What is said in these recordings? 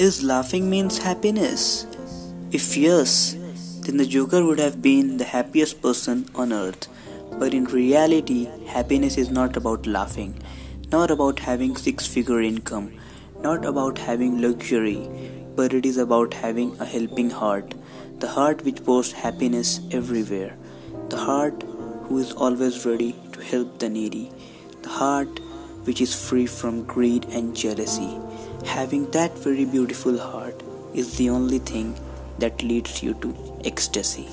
Is laughing means happiness? If yes, then the Joker would have been the happiest person on earth. But in reality, happiness is not about laughing, not about having six figure income, not about having luxury, but it is about having a helping heart, the heart which pours happiness everywhere, the heart who is always ready to help the needy, the heart which is free from greed and jealousy. Having that very beautiful heart is the only thing that leads you to ecstasy.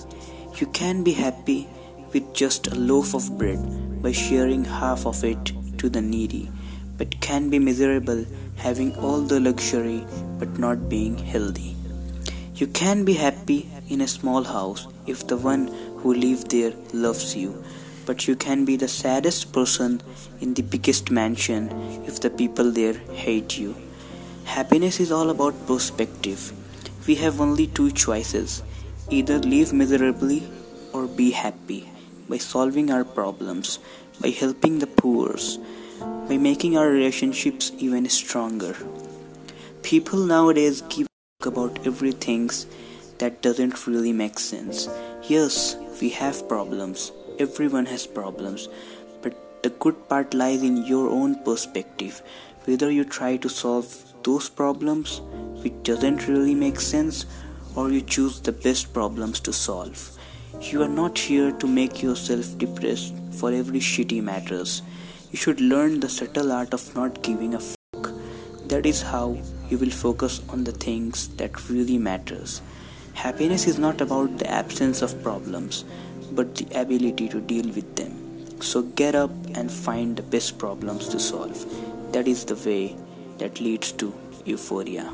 You can be happy with just a loaf of bread by sharing half of it to the needy, but can be miserable having all the luxury but not being healthy. You can be happy in a small house if the one who lives there loves you, but you can be the saddest person in the biggest mansion if the people there hate you. Happiness is all about perspective. We have only two choices either live miserably or be happy by solving our problems, by helping the poor, by making our relationships even stronger. People nowadays give about everything that doesn't really make sense. Yes, we have problems. Everyone has problems. But the good part lies in your own perspective. Whether you try to solve those problems which doesn't really make sense or you choose the best problems to solve. You are not here to make yourself depressed for every shitty matters. You should learn the subtle art of not giving a fuck. That is how you will focus on the things that really matters. Happiness is not about the absence of problems, but the ability to deal with them. So get up and find the best problems to solve. That is the way that leads to euphoria.